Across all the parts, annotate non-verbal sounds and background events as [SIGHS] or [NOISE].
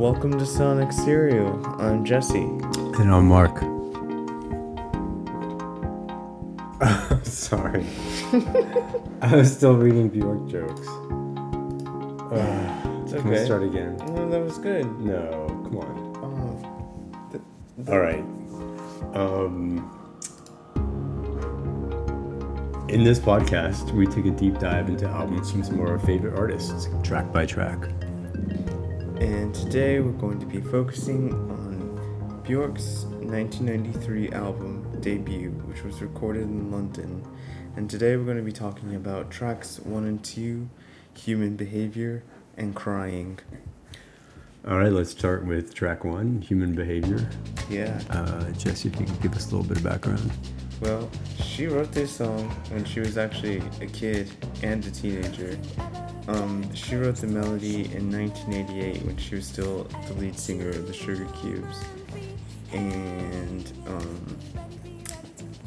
Welcome to Sonic Serial. I'm Jesse. And I'm Mark. [LAUGHS] Sorry. [LAUGHS] I was still reading Bjork jokes. [SIGHS] Uh, It's Can we start again? No, that was good. No, come on. Oh, th- th- All right. Um, in this podcast, we take a deep dive into albums from some of our favorite artists, track by track. And today we're going to be focusing on Bjork's 1993 album debut, which was recorded in London. And today we're going to be talking about tracks 1 and 2, Human Behavior, and Crying. All right, let's start with track one, Human Behavior. Yeah. Uh, Jesse, if you could give us a little bit of background. Well, she wrote this song when she was actually a kid and a teenager. Um, she wrote the melody in 1988 when she was still the lead singer of the Sugar Cubes. And um,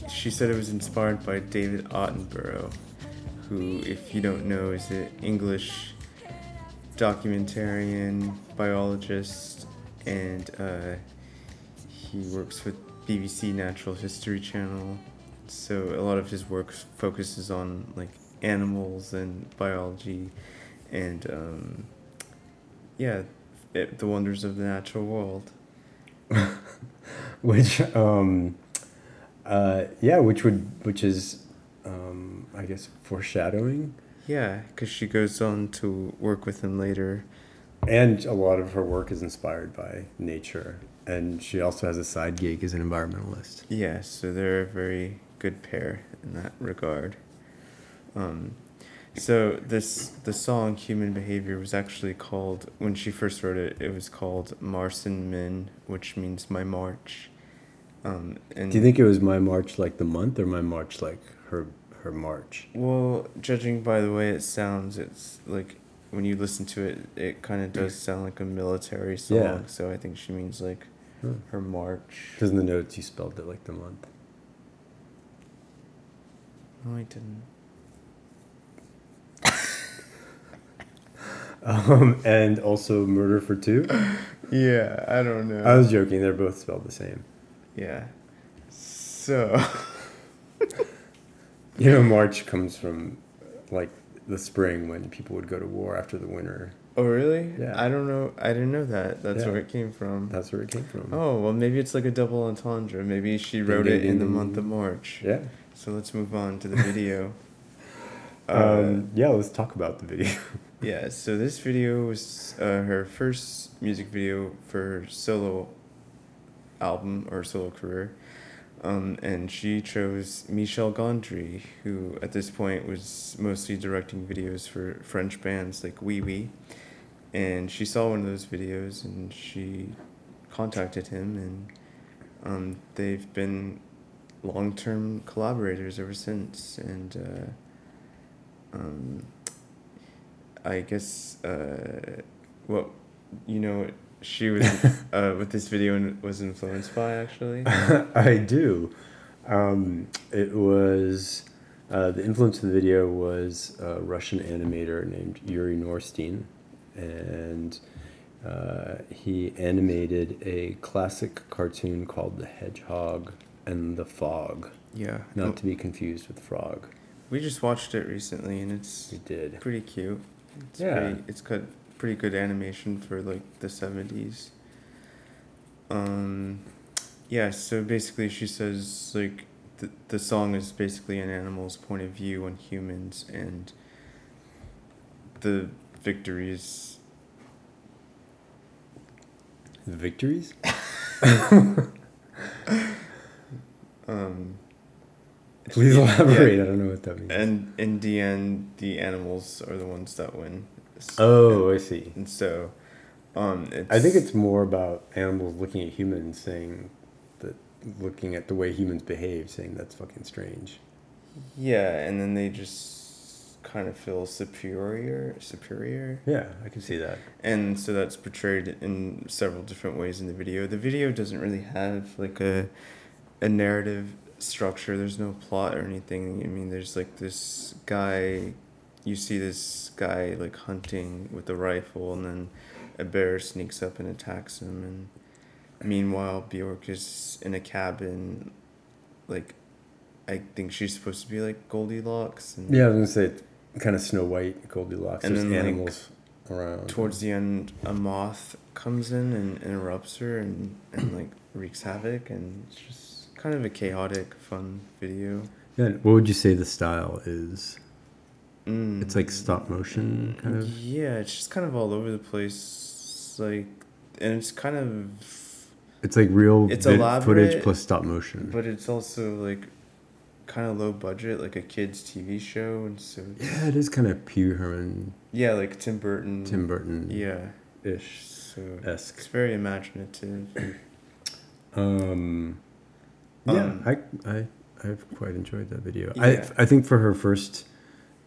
she said it was inspired by David Attenborough, who, if you don't know, is an English documentarian, biologist, and uh, he works with BBC Natural History Channel. So a lot of his work focuses on like animals and biology, and um, yeah, it, the wonders of the natural world. [LAUGHS] which um uh yeah which would which is um i guess foreshadowing Yeah, because she goes on to work with him later. and a lot of her work is inspired by nature and she also has a side gig as an environmentalist Yeah, so they're a very good pair in that regard. Um, so this the song "Human Behavior" was actually called when she first wrote it. It was called "Marson Min," which means "my march." Um, and do you think it was my march like the month or my march like her her march Well, judging by the way it sounds, it's like when you listen to it, it kind of does sound like a military song. Yeah. So I think she means like Huh. her march. because in the notes you spelled it like the month No, I didn't. Um and also murder for two Yeah, I don't know. i was joking they're both spelled the same Yeah. So. [LAUGHS] you know march comes from like the spring when people would go to war after the winter Oh really? Yeah. I don't know. I didn't know that. That's Yeah. where it came from. that's where it came from Oh well, maybe it's like a double entendre. Maybe she wrote ding, it in ding, the month of March. yeah So let's move on to the video. [LAUGHS] Uh, Um, yeah, let's talk about the video. [LAUGHS] yeah. So this video was uh, her first music video for her solo album or solo career. Um, and she chose Michel Gondry, who at this point was mostly directing videos for French bands like Oui Oui. And she saw one of those videos and she contacted him, and um, they've been long term collaborators ever since. And uh, um, I guess uh, what you know she was [LAUGHS] uh, what this video and was influenced by actually. [LAUGHS] I do. Um, it was uh, the influence of the video was a Russian animator named Yuri Norstein, and uh, he animated a classic cartoon called The Hedgehog and the Fog, Yeah. not to be confused with Frog. We just watched it recently, and it's He did. pretty cute. It's Yeah. Pretty, it's got pretty good animation for like the seventies. Um, yeah. So basically, she says like the the song is basically an animal's point of view on humans, and the victories. The victories? [LAUGHS] Um, Please yeah, elaborate. I don't know what that means. And in the end, the animals are the ones that win. Oh, I see. And so, um, it's, I think it's more about animals looking at humans saying that looking at the way humans behave, saying that's fucking strange. yeah, and then they just kind of feel superior, superior, Yeah, I can see that. and so that's portrayed in several different ways in the video. The video doesn't really have like a a narrative structure. There's no plot or anything. I mean, there's like this guy you see this guy like hunting with a rifle and then a bear sneaks up and attacks him, and meanwhile Bjork is in a cabin, like, I think she's supposed to be like Goldilocks, and Yeah, I was gonna say kind of Snow White, Goldilocks. And There's then, like, animals around. towards the end a moth comes in and interrupts her and, and like wreaks havoc and it's just kind of a chaotic fun video Yeah, what would you say the style is? mm. It's like stop motion kind of. yeah it's just kind of all over the place like and it's kind of It's like real It's vid- footage plus stop motion. but it's also like kind of low budget like a kids tv show and so yeah, it is kind of Pee Wee Herman, yeah like tim burton Tim Burton yeah ish so esque. it's very imaginative [COUGHS] Um, yeah, Um, I I I've quite enjoyed that video. Yeah. I I think for her first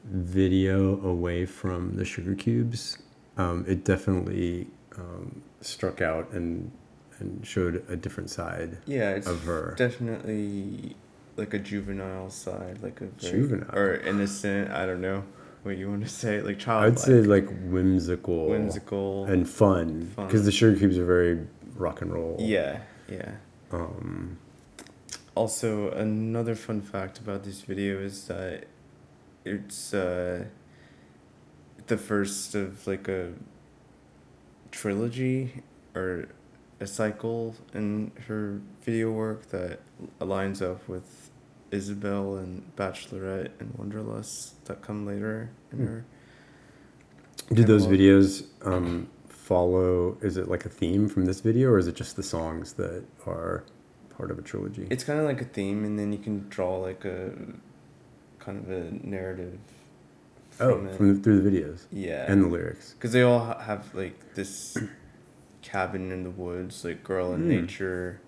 video away from the sugar cubes, um, it definitely um, struck out and and showed a different side yeah it's of her. definitely like a juvenile side, like a very, Juvenile. or innocent. I don't know what you want to say, like childlike, I'd say like whimsical, whimsical. and fun Fun. because the sugar cubes are very rock and roll. yeah, yeah. Um, Also, another fun fact about this video is that it's uh, the first of like a trilogy or a cycle in her video work that aligns up with Isobel and Bachelorette and Wanderlust that come later in Hmm. her. did those videos um, follow? Is it like a theme from this video, or is it just the songs that are part of a trilogy? It's kind of like a theme, and then you can draw like a kind of a narrative. oh, it. from the, through the videos yeah, and the lyrics. because they all have like this cabin in the woods, like girl in Hmm. nature.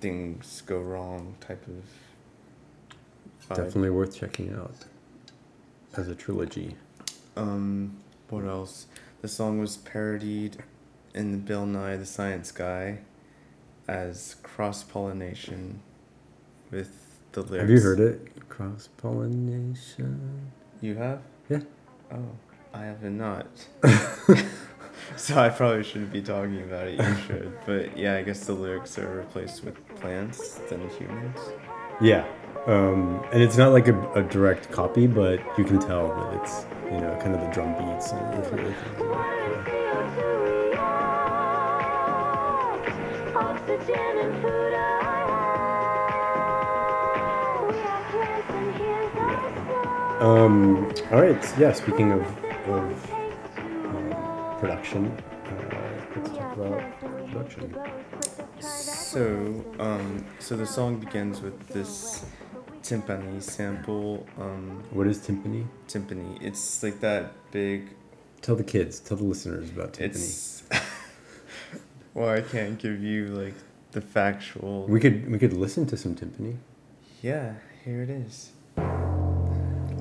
Things go wrong, type of. Vibe. Definitely worth checking out as a trilogy. Um, what else? The song was parodied in the Bill Nye the Science Guy as cross pollination with the lyrics. Have you heard it? Cross pollination. You have? Yeah. Oh, I haven't not. [LAUGHS] [LAUGHS] so I probably shouldn't be talking about it. You should. But yeah, I guess the lyrics are replaced with plants than humans. Yeah. Um, and it's not like a, a direct copy, but you can tell that it's, you know, kind of the drum beats and a few other things. Yeah. Oxygen and food are We are plants and here's our song. Um, all right. Yeah. Speaking of, of um, production, uh, let's talk about production. So, um, so the song begins with this timpani sample. Um, What is timpani? timpani. It's like that big. Tell the kids, tell the listeners about timpani. It's. [LAUGHS] well, I can't give you like the factual. we could we could listen to some timpani. Yeah, here it is.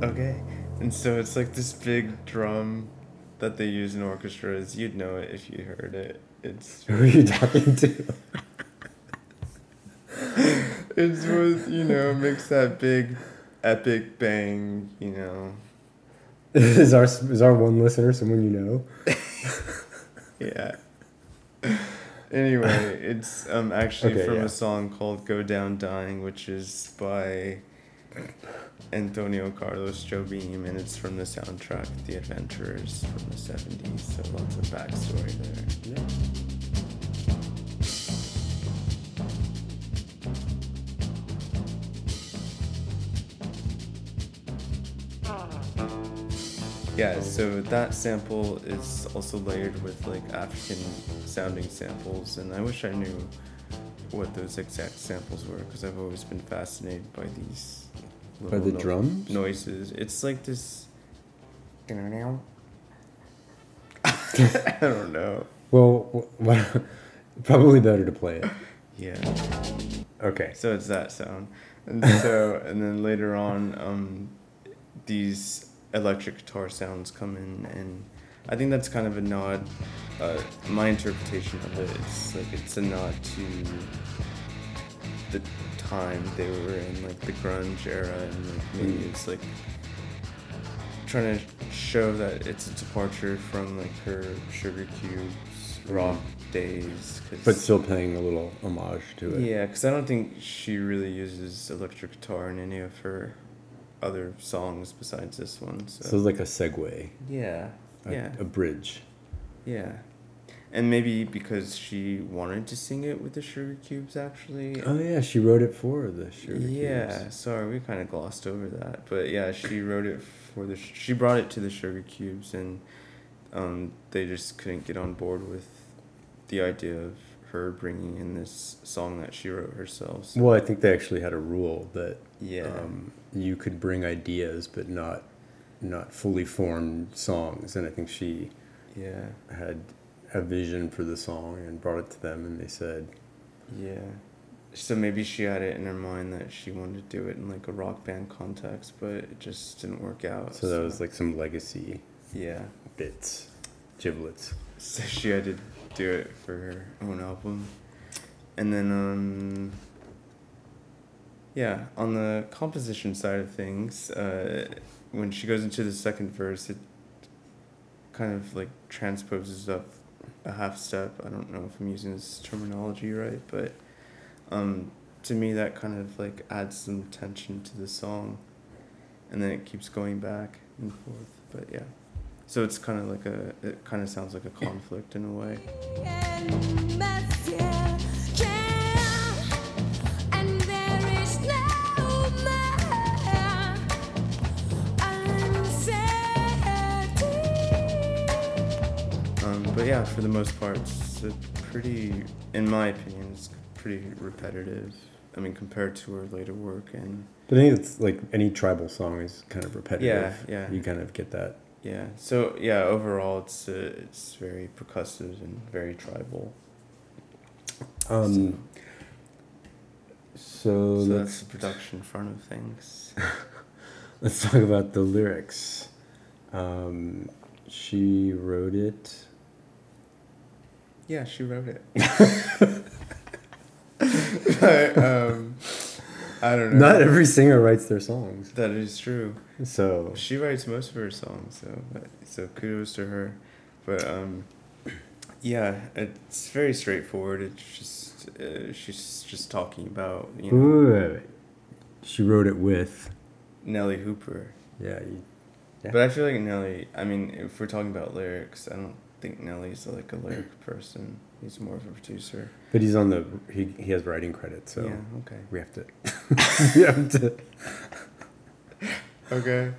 Okay. And so it's like this big drum that they use in orchestras. You'd know it if you heard it. It's [LAUGHS] Who are you talking to? [LAUGHS] it's with you know makes that big epic bang, you know. [LAUGHS] is our is our one listener someone you know? Yeah. Anyway, [LAUGHS] it's um actually Okay, from yeah. a song called "Go Down Dying," which is by Antonio Carlos Jobim, and it's from the soundtrack "The Adventurers" from the '70s. So lots of backstory there. Yeah. Yeah, so that sample is also layered with like African sounding samples, and I wish I knew what those exact samples were because I've always been fascinated by these. By little the drums? noises. It's like this. [LAUGHS] I don't know. Well, wh- [LAUGHS] probably better to play it. Yeah. Okay. So it's that sound, and so and then later on, um, these electric guitar sounds come in, and I think that's kind of a nod. Uh, my interpretation of it is like it's a nod to the time they were in, like the grunge era, and like maybe Mm. it's like trying to show that it's a departure from like her Sugar Cubes rock days. But still paying a little homage to it. Yeah, because I don't think she really uses electric guitar in any of her other songs besides this one. So, So it's like a segue, yeah, a, yeah, a bridge. yeah. And maybe because she wanted to sing it with the Sugar Cubes, actually. Oh yeah, she wrote it for the Sugar yeah, Cubes. sorry, we kind of glossed over that, but yeah, she wrote it for the. She brought it to the Sugar Cubes, and um, they just couldn't get on board with the idea of her bringing in this song that she wrote herself. So, Well, I think they actually had a rule that yeah, um, you could bring ideas, but not not fully formed songs. And I think she yeah, had a vision for the song and brought it to them, and they said, yeah. So maybe she had it in her mind that she wanted to do it in like a rock band context, but it just didn't work out. so that was like some legacy yeah. bits, giblets. So she had to do it for her own album. And then um yeah, on the composition side of things, uh when she goes into the second verse it kind of like transposes up a half step. I don't know if I'm using this terminology right, but um to me that kind of like adds some tension to the song and then it keeps going back and forth. But yeah. So it's kind of like a, it kind of sounds like a conflict in a way. Um, but yeah, for the most part, it's pretty, in my opinion, it's pretty repetitive. I mean, compared to her later work, and But I think it's like any tribal song is kind of repetitive. Yeah, yeah. You kind of get that. Yeah. So yeah, overall, it's uh, it's very percussive and very tribal. Um, so So that's the production front of things. [LAUGHS] let's talk about the lyrics. Um, she wrote it. Yeah, she wrote it. [LAUGHS] [LAUGHS] but, um, I don't know. Not every singer writes their songs. That is true. So She writes most of her songs, so so kudos to her. But um, yeah, it's very straightforward. It's just uh, she's just talking about you know Ooh, she wrote it with. Nellee Hooper. Yeah, you, Yeah. But I feel like Nellee. I mean, if we're talking about lyrics, I don't think Nellee's like a lyric person. He's more of a producer. but he's on the he he has writing credit, so yeah. Okay. we have to [LAUGHS] we have to. Okay.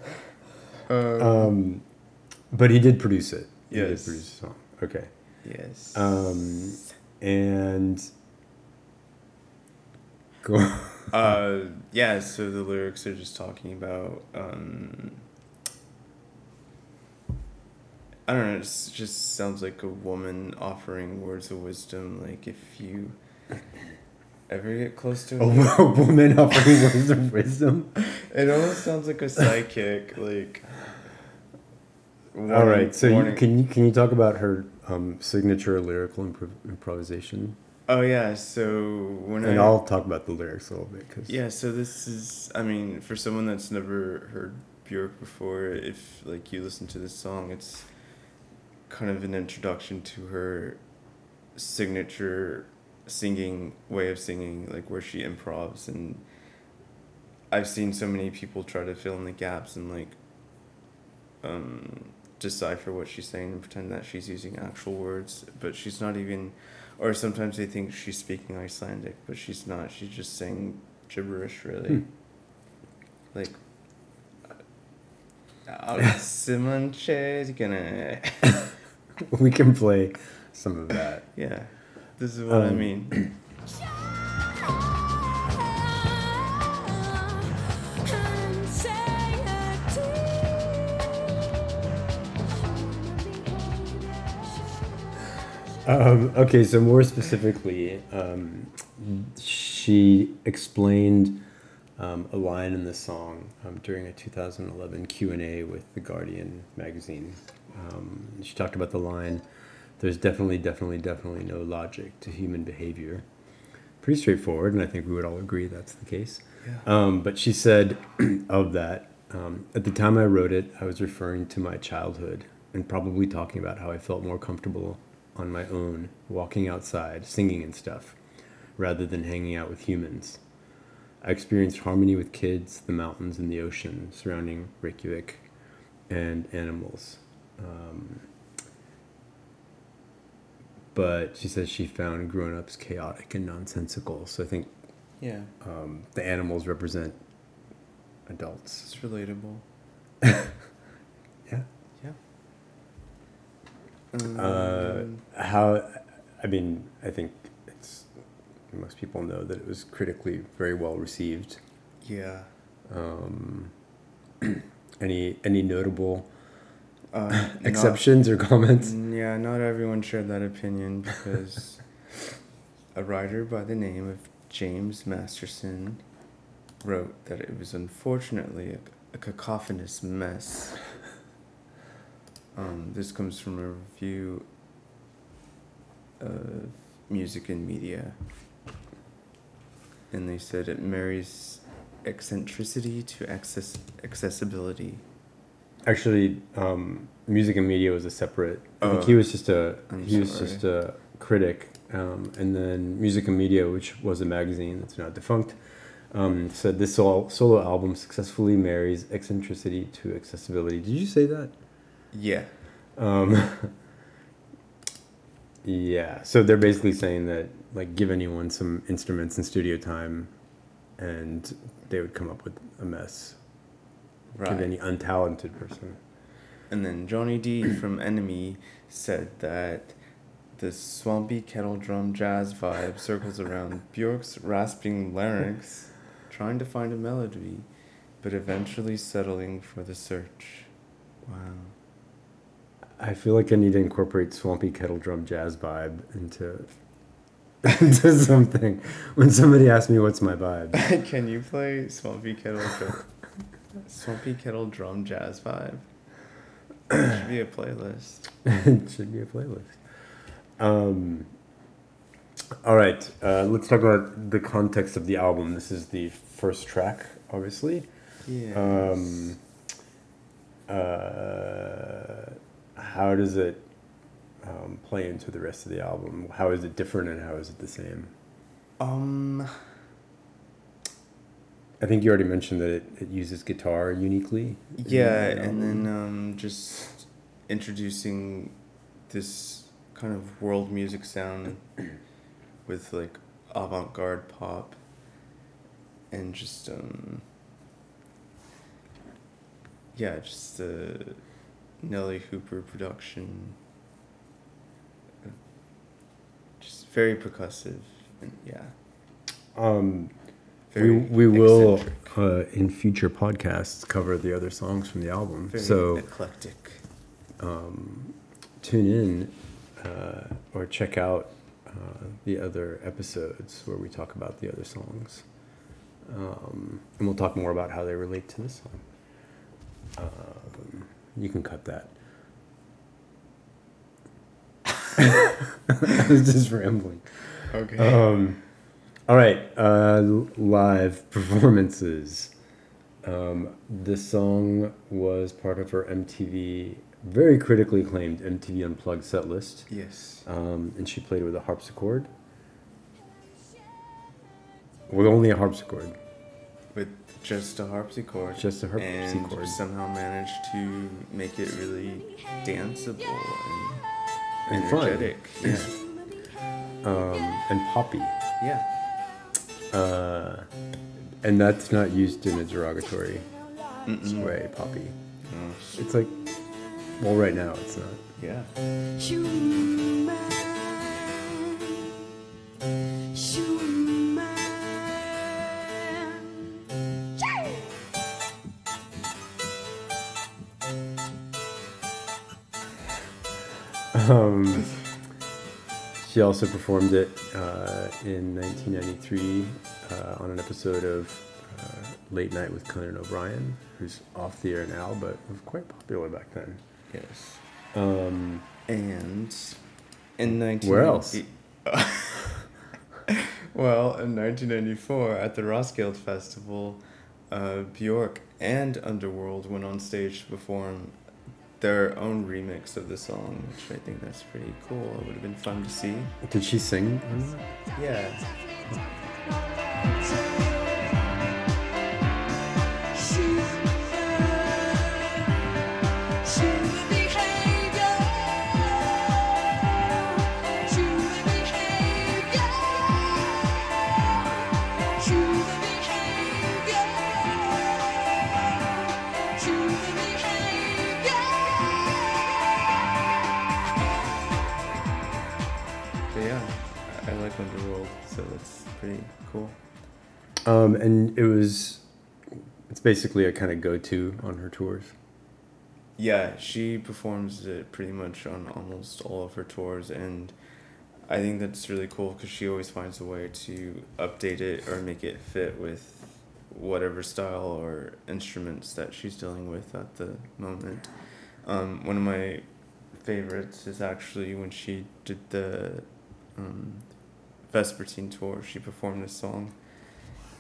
Um, Um, but he did produce it. He did Yes. produce the song. Okay. yes. Um, and go. uh yeah so the lyrics are just talking about um i don't know it just just sounds like a woman offering words of wisdom like if you ever get close to A a woman offering words of wisdom. it almost sounds like a psychic like All warning- right, so you, can you can you talk about her um, signature lyrical improv- improvisation? oh yeah so when And I, I'll talk about the lyrics a little bit because Yeah, so this is I mean, for someone that's never heard Bjork before, if like you listen to this song, it's kind of an introduction to her signature singing way of singing, like where she improvs and I've seen so many people try to fill in the gaps and like um decipher what she's saying and pretend that she's using actual words, but she's not even or sometimes they think she's speaking Icelandic, but she's not. She's just saying gibberish, really. Hmm. Like, [LAUGHS] Simon is gonna. [LAUGHS] [LAUGHS] we can play some of that. Yeah, this is what I Um, mean. [CLEARS THROAT] Um, okay, so more specifically, um, she explained um, a line in the song um, during a 2011 Q and A with the Guardian magazine. Um, she talked about the line, "There's definitely, definitely, definitely no logic to human behavior." Pretty straightforward, and I think we would all agree that's the case. Yeah. Um, but she said [CLEARS THROAT] of that, Um, at the time I wrote it, I was referring to my childhood and probably talking about how I felt more comfortable on my own, walking outside, singing and stuff, rather than hanging out with humans. I experienced harmony with kids, the mountains, and the ocean surrounding Reykjavik and animals. Um, but she says she found grown ups chaotic and nonsensical. So I think Yeah, um, the animals represent adults. it's relatable. [LAUGHS] Yeah. Yeah. Uh, Um, how, I mean, I think it's, most people know that it was critically very well received. yeah. Um, [CLEARS THROAT] any any notable Uh, [LAUGHS] not- exceptions or comments? Mm, Yeah, not everyone shared that opinion because a writer by the name of James Masterson wrote that it was unfortunately a, a cacophonous mess. Um, this comes from a review of music and media. And they said it marries eccentricity to access- accessibility. Actually, um, music and media was a separate. I think Oh, he was just a I'm he was sorry. just a critic, um, and then music and media, which was a magazine that's now defunct, um, said this sol- solo album successfully marries eccentricity to accessibility. Did you say that? Yeah. Um, [LAUGHS] yeah, so they're basically saying that like give anyone some instruments and studio time, and they would come up with a mess. Right. Give any untalented person. And then Johnny Dee [COUGHS] from NME said that the swampy kettle drum jazz vibe circles around [LAUGHS] Bjork's rasping larynx, trying to find a melody, but eventually settling for the search. Wow. I feel like I need to incorporate swampy kettle drum jazz vibe into [LAUGHS] into something. When somebody asks me what's my vibe, [LAUGHS] Can you play Swampy Kettle Drum? Swampy Kettle Drum Jazz Vibe? It should be a playlist. it [LAUGHS] should be a playlist. Um, all right, uh, let's talk about the context of the album. This is the first track, obviously. Yeah. Um, uh, how does it um, play into the rest of the album? How is it different and how is it the same? um I think you already mentioned that it, it uses guitar uniquely. Yeah, and then um, just introducing this kind of world music sound [CLEARS THROAT] with like avant garde pop and just um, yeah, just the Nellee Hooper production. Just very percussive and yeah, Um, very we will uh, in future podcasts cover the other songs from the album. very so eclectic. um, tune in uh, or check out uh, the other episodes where we talk about the other songs. Um, and we'll talk more about how they relate to this song. Um, you can cut that. [LAUGHS] [LAUGHS] I was just rambling. Okay. All right, uh, live performances. Um, this song was part of her MTV, very critically acclaimed MTV Unplugged set list. yes. Um, and she played it with a harpsichord. With only a harpsichord. with just a harpsichord. Just a harpsichord. And somehow managed to make it really danceable and, And fun. energetic. Yeah. Um, and poppy. yeah. Uh, and that's not used in a derogatory Mm-mm. way, poppy. Mm. It's like, well, right now it's not. Yeah. She also performed it uh, in 1993 uh, on an episode of uh, Late Night with Conan O'Brien, who's off the air now, but was quite popular back then. Yes. Um, And in 19... Where else? [LAUGHS] well, in 1994 at the Roskilde Festival, uh, Bjork and Underworld went on stage to perform their own remix of the song, which I think that's pretty cool. It would have been fun to see. Did she sing? Yeah. Pretty cool. Um, and it was, it's basically a kind of go-to on her tours. Yeah, she performs it pretty much on almost all of her tours, and I think that's really cool because she always finds a way to update it or make it fit with whatever style or instruments that she's dealing with at the moment. Um, one of my favorites is actually when she did the um, Vespertine tour. She performed this song,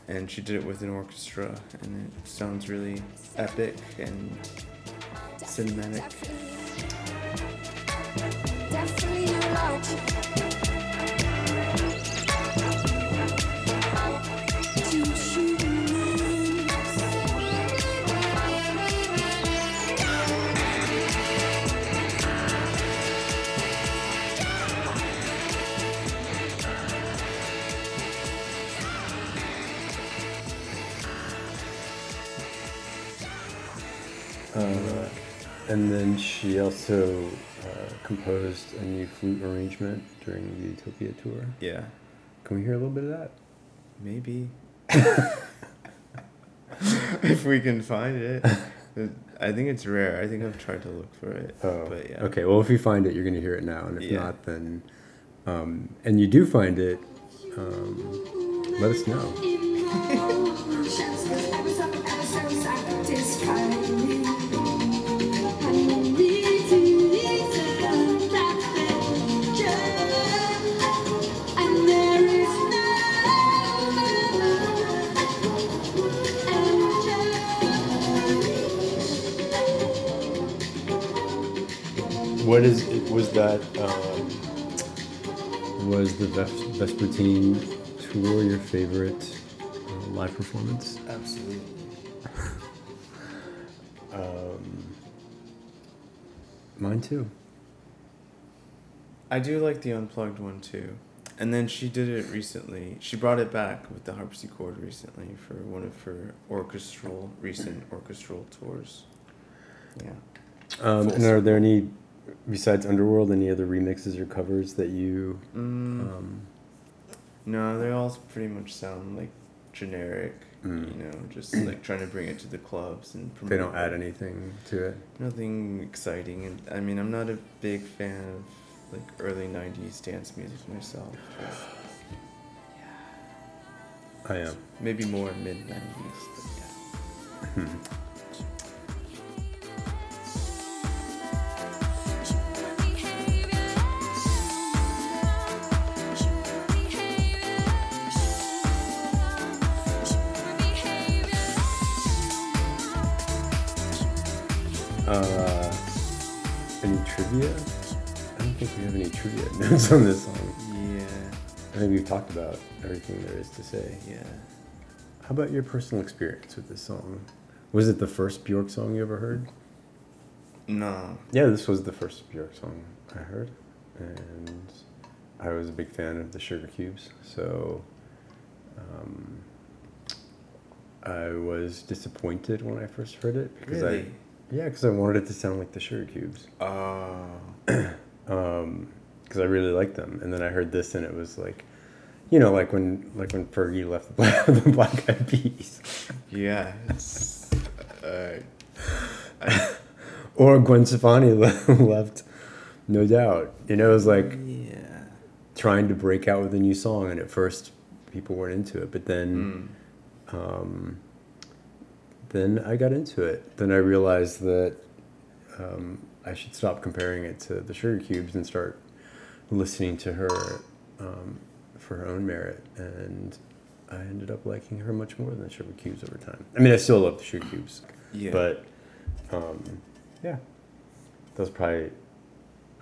and she did it with an orchestra, and it sounds really epic and cinematic. And then she also uh, composed a new flute arrangement during the Utopia tour. Yeah, Can we hear a little bit of that? maybe. [LAUGHS] if we can find it. I think it's rare. I think I've tried to look for it. Oh, but yeah. okay. Well, if you find it, you're going to hear it now, and if Yeah. not, then, um, and you do find it, um, let us know. [LAUGHS] was that? Um, was the Ves- Vespertine tour your favorite uh, live performance? Absolutely. Um, mine too. I do like the unplugged one too. And then she did it recently. She brought it back with the harpsichord recently for one of her orchestral recent orchestral tours. Yeah. Um, and are there any, besides Underworld, any other remixes or covers that you? Mm, Um, no, they all pretty much sound like generic. Mm. You know, just like trying to bring it to the clubs and they don't add anything to it. Nothing exciting, and I mean, I'm not a big fan of like early '90s dance music myself. but I am. Maybe more mid '90s, but yeah. Uh, [LAUGHS] have any trivia [LAUGHS] notes on this song. Yeah, I think we've talked about everything there is to say. yeah. How about your personal experience with this song? Was it the first Bjork song you ever heard? No, Yeah, this was the first Bjork song I heard, and I was a big fan of the Sugar Cubes. So um, I was disappointed when I first heard it because really. I yeah because I wanted it to sound like the Sugar Cubes Oh, [CLEARS THROAT] because I really liked them, and then I heard this and it was like. You know, like when like when Fergie left the Black, [LAUGHS] the Black Eyed Peas, yeah. Uh, I, or Gwen Stefani [LAUGHS] left, no doubt. You know, it was like yeah. trying to break out with a new song, and at first people weren't into it, but then Mm. um, then I got into it. Then I realized that um, I should stop comparing it to the Sugar Cubes and start listening to her um, for her own merit. And I ended up liking her much more than the Sugar Cubes over time. I mean, I still love the Sugar Cubes, Yeah. but um, yeah, that was probably,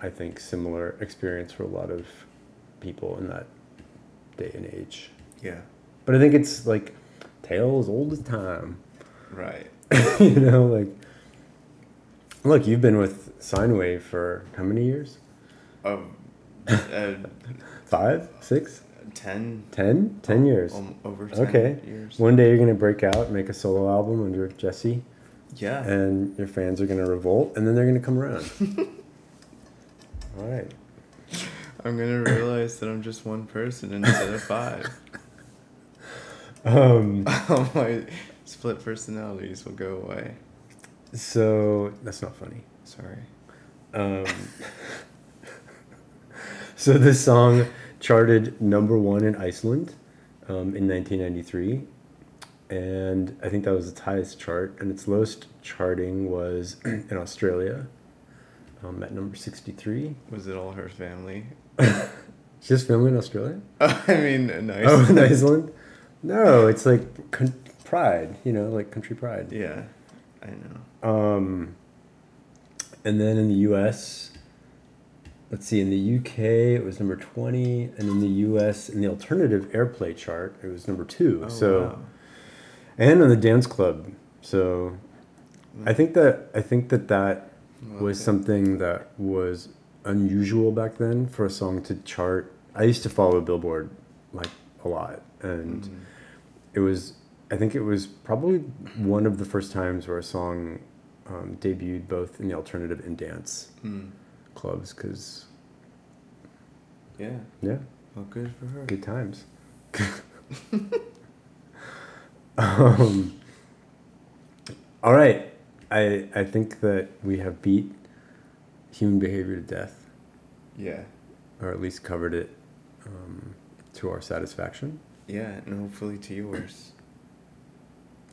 I think, similar experience for a lot of people in that day and age. yeah. But I think it's like tale as old as time. Right. [LAUGHS] you know, like look, you've been with Sinevvave for how many years? Um, uh, [LAUGHS] Five, six, 10, ten? Ten years. um, over 10 Okay. years. One day you're gonna break out, make a solo album under Jesse, Yeah. and your fans are gonna revolt, and then they're gonna come around. [LAUGHS] All right. I'm going to realize that I'm just one person instead of five. [LAUGHS] Um, All my split personalities will go away. So that's not funny. Sorry. Um, [LAUGHS] so this song charted number one in Iceland um, in 1993, and I think that was its highest chart. And its lowest charting was [CLEARS THROAT] in Australia, um, at number 63. Was it all her family? [LAUGHS] Just family in Australia? [LAUGHS] I mean, nice. Oh, in Iceland? No, it's like con- pride, you know, like country pride. Yeah, I know. Um, and then in the U.S., let's see, in the UK it was number twenty, and in the U.S. in the alternative airplay chart it was number two. Oh, so, wow. and on the dance club. So, I think that I think that that was something that was unusual back then for a song to chart. I used to follow Billboard like a lot, and Mm. it was I think it was probably one of the first times where a song um, debuted both in the alternative and dance Mm. clubs because Yeah. yeah, Well, good for her. good times. [LAUGHS] um, all right, I I think that we have beat human behavior to death, Yeah. or at least covered it um, to our satisfaction. Yeah, and hopefully to yours.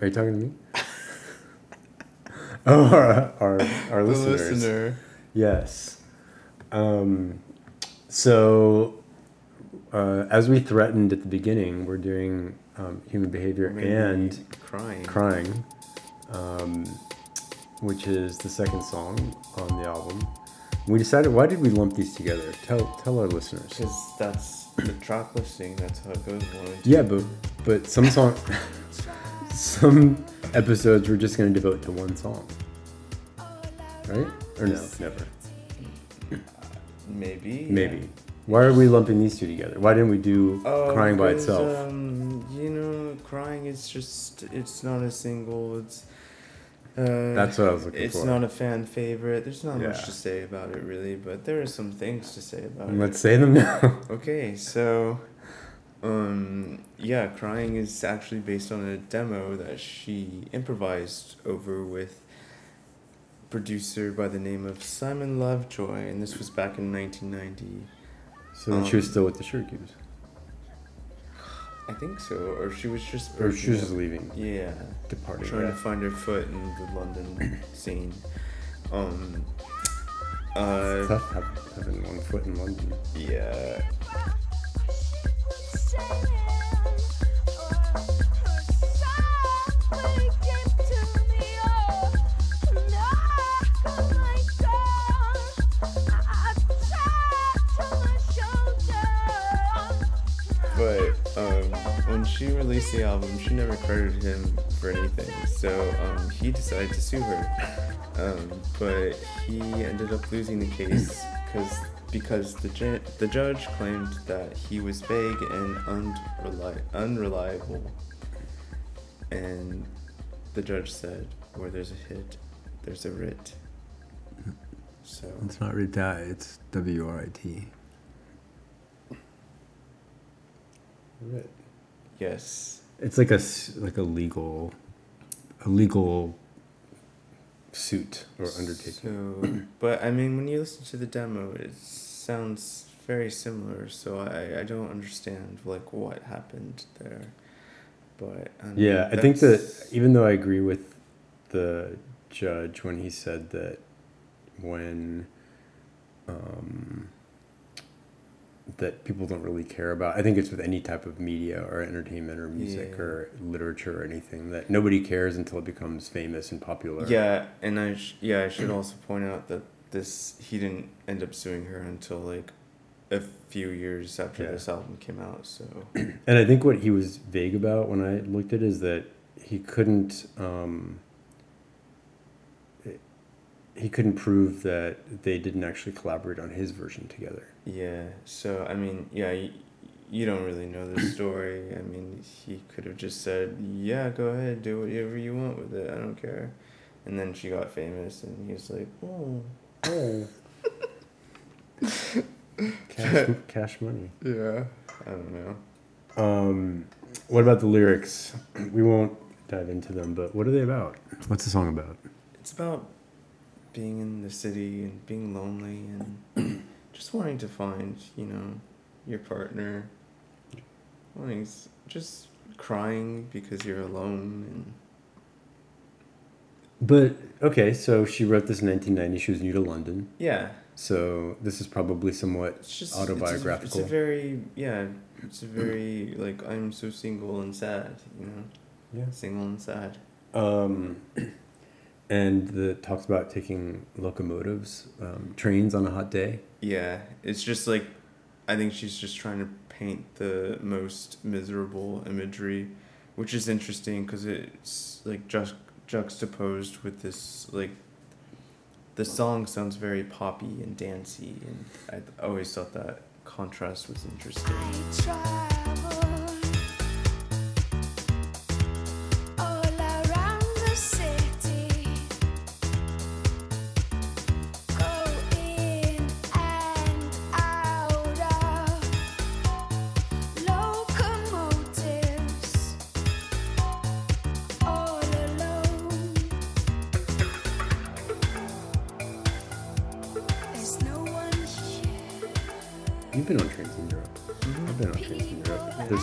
Are you talking to me? [LAUGHS] oh, our our, our the listeners. listener. Yes. Um, so, uh, as we threatened at the beginning, we're doing um, human behavior Maybe and crying. crying, um, which is the second song on the album. We decided, why did we lump these together? Tell tell our listeners. Because that's the track listing. That's how it goes. One. Yeah, but but some song, some episodes we're just going to devote to one song, right? Or no, never. Maybe. Maybe. Why are we lumping these two together? Why didn't we do Oh, crying by itself? Um, you know, crying is just. It's not a single. It's. Uh, That's what I was looking it's for. It's not a fan favorite. There's not Yeah. much to say about it, really, but there are some things to say about it. Let's say them now. Okay, so, um, yeah, crying is actually based on a demo that she improvised over with producer by the name of Simon Lovejoy, and this was back in 1990. so then she was Um, still with the Sugar I think so, or she was just. or she was just leaving, Yeah, departing. trying yeah. to find her foot in the London [CLEARS THROAT] scene. Um. Uh. Tough having one foot in London. Yeah. But um, when she released the album, she never credited him for anything. So um, he decided to sue her. Um, but he ended up losing the case because because the ju- the judge claimed that he was vague and unreli- unreliable. And the judge said, "Where there's a hit, there's a writ." So It's not Rita, it's W R I T. Writ. Yes, It's like a like a legal, a legal suit or undertaking. So, but I mean, when you listen to the demo, it sounds very similar. So I, I don't understand like what happened there. But I mean, Yeah, I think that even though I agree with the judge when he said that when um, that people don't really care about. I think it's with any type of media or entertainment or music Yeah. or literature or anything that nobody cares until it becomes famous and popular. Yeah, and I sh- yeah I should also point out that this he didn't end up suing her until like a few years after Yeah. this album came out. So And I think what he was vague about when I looked at it is that he couldn't um, he couldn't prove that they didn't actually collaborate on his version together. yeah, so I mean yeah. You, you don't really know the story. I mean, he could have just said, "Yeah, go ahead, do whatever you want with it. I don't care." And then she got famous, and he was like, "Oh, Oh. [LAUGHS] cash, cash money. yeah." I don't know. Um, what about the lyrics? We won't dive into them, but what are they about? What's the song about? It's about being in the city and being lonely and [CLEARS THROAT] just wanting to find, you know, your partner. Wanting just crying because you're alone But okay, so she wrote this in 1990. She was new to London, yeah, so this is probably somewhat it's just it's a- autobiographical. It's a, very yeah, it's a very like I'm so single and sad, you know, yeah. single and sad. Um, [CLEARS THROAT] and the talks about taking locomotives, um, trains on a hot day. Yeah, it's just like I think she's just trying to paint the most miserable imagery, which is interesting because it's like just juxtaposed with this like the song sounds very poppy and dancey, and I always thought that contrast was interesting.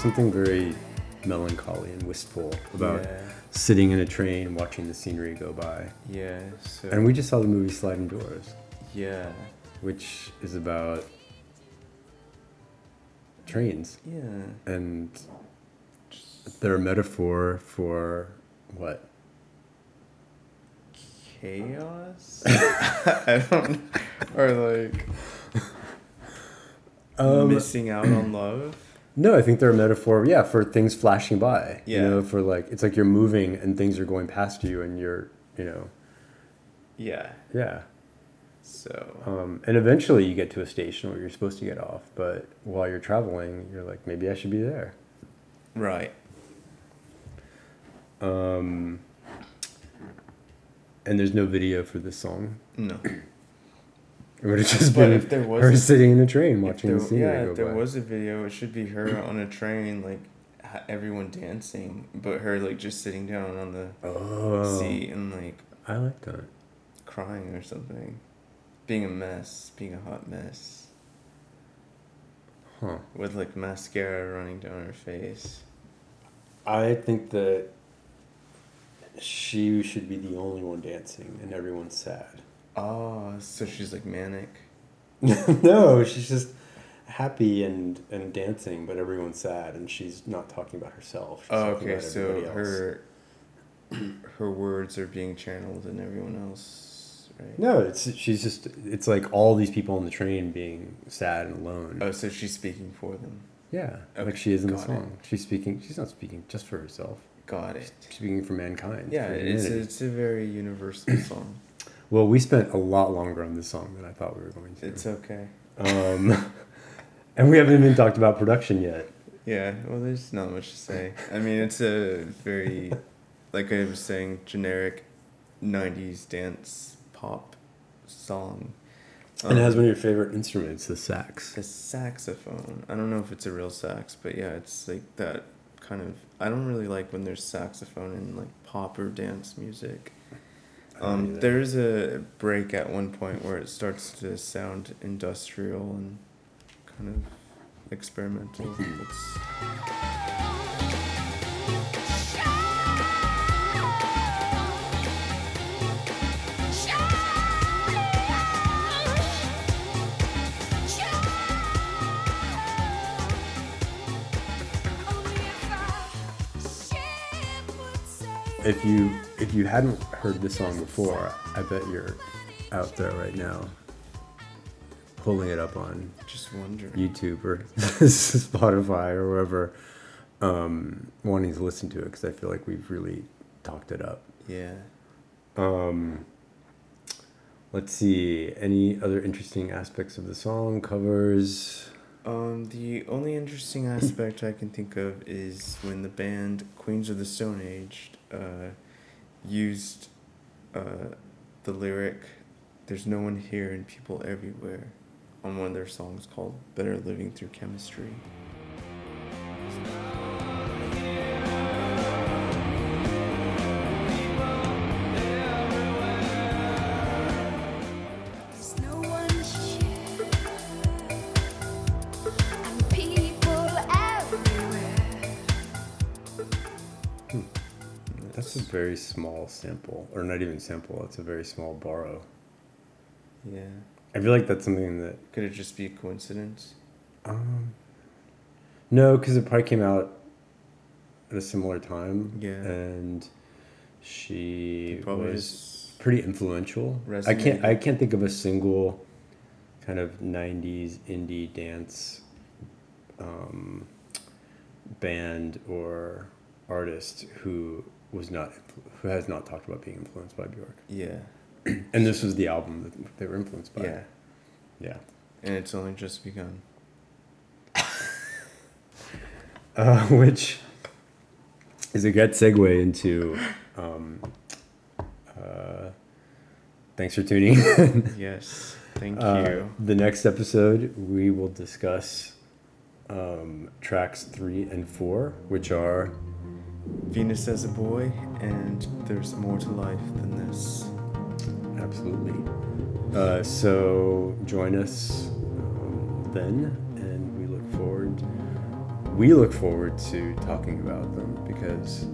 Something very melancholy and wistful about Yeah, sitting in a train watching the scenery go by. yeah. So And we just saw the movie Sliding Doors, yeah, which is about trains. yeah. And they're a metaphor for what? chaos. [LAUGHS] I don't, or like [LAUGHS] Um, missing out on love. No, I think they're a metaphor, yeah, for things flashing by. Yeah. You know, for like, it's like you're moving and things are going past you and you're, you know, Yeah. yeah. So Um, and eventually you get to a station where you're supposed to get off, but while you're traveling, you're like, maybe I should be there. right. Um, and there's no video for this song. No. [CLEARS THROAT] It would have just But been if there was her a- sitting in a train watching there, the scenery yeah, go if there by. was a video, it should be her on a train, like everyone dancing, but her like just sitting down on the oh, seat and like I like that. crying or something, being a mess, being a hot mess Huh. with like mascara running down her face. I think that she should be the only one dancing and everyone's sad. Oh, so she's like manic. [LAUGHS] no, she's just happy and, and dancing, but everyone's sad, and she's not talking about herself. She's Oh, okay. So her [CLEARS THROAT] her words are being channeled in everyone else, right? No, it's she's just it's like all these people on the train being sad and alone. Oh, so she's speaking for them. yeah, okay, like she is in the got it. song. She's speaking. She's not speaking just for herself. Got it. She's speaking for mankind. Yeah, for it's a, it's a very universal song. Well, we spent a lot longer on this song than I thought we were going to. It's okay. Um, [LAUGHS] and we haven't even talked about production yet. Yeah, well, there's not much to say. I mean, it's a very, like I was saying, generic 90s dance pop song. and it has Um, one of your favorite instruments, the sax. The saxophone. I don't know if it's a real sax, but yeah, it's like that kind of. I don't really like when there's saxophone in like pop or dance music. Um, there is a break at one point where it starts to sound industrial and kind of experimental. It's... If you if you hadn't heard this song before, I bet you're out there right now, pulling it up on Just wonder. YouTube or [LAUGHS] Spotify or wherever, um, wanting to listen to it because I feel like we've really talked it up. Yeah. Um, let's see. Any other interesting aspects of the song? Covers. Um, the only interesting aspect I can think of is when the band Queens of the Stone Age uh, used uh, the lyric "There's no one here and people everywhere" on one of their songs called "Better Living Through Chemistry." Very small sample, or not even sample. It's a very small borrow. yeah. I feel like that's something that Could it just be a coincidence? Um, no, because it probably came out at a similar time. Yeah. And she probably was pretty influential. I can't. I can't think of a single kind of '90s indie dance um, band or artist who was not who has not talked about being influenced by Bjork. yeah. [CLEARS THROAT] And this was the album that they were influenced by. Yeah. Yeah. And it's only just begun. [LAUGHS] uh, which is a good segue into. Um, uh, thanks for tuning. in. [LAUGHS] Yes. Thank Uh, you. the next episode, we will discuss um, tracks three and four, which are Venus as a boy, and there's more to life than this. absolutely. Uh, so join us um, then, and we look forward. We look forward to talking about them because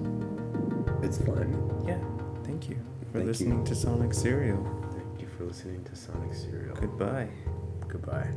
it's fun. Yeah. Thank you for Thank you. listening to Sonic Serial. Thank you for listening to Sonic Serial. Goodbye. Goodbye.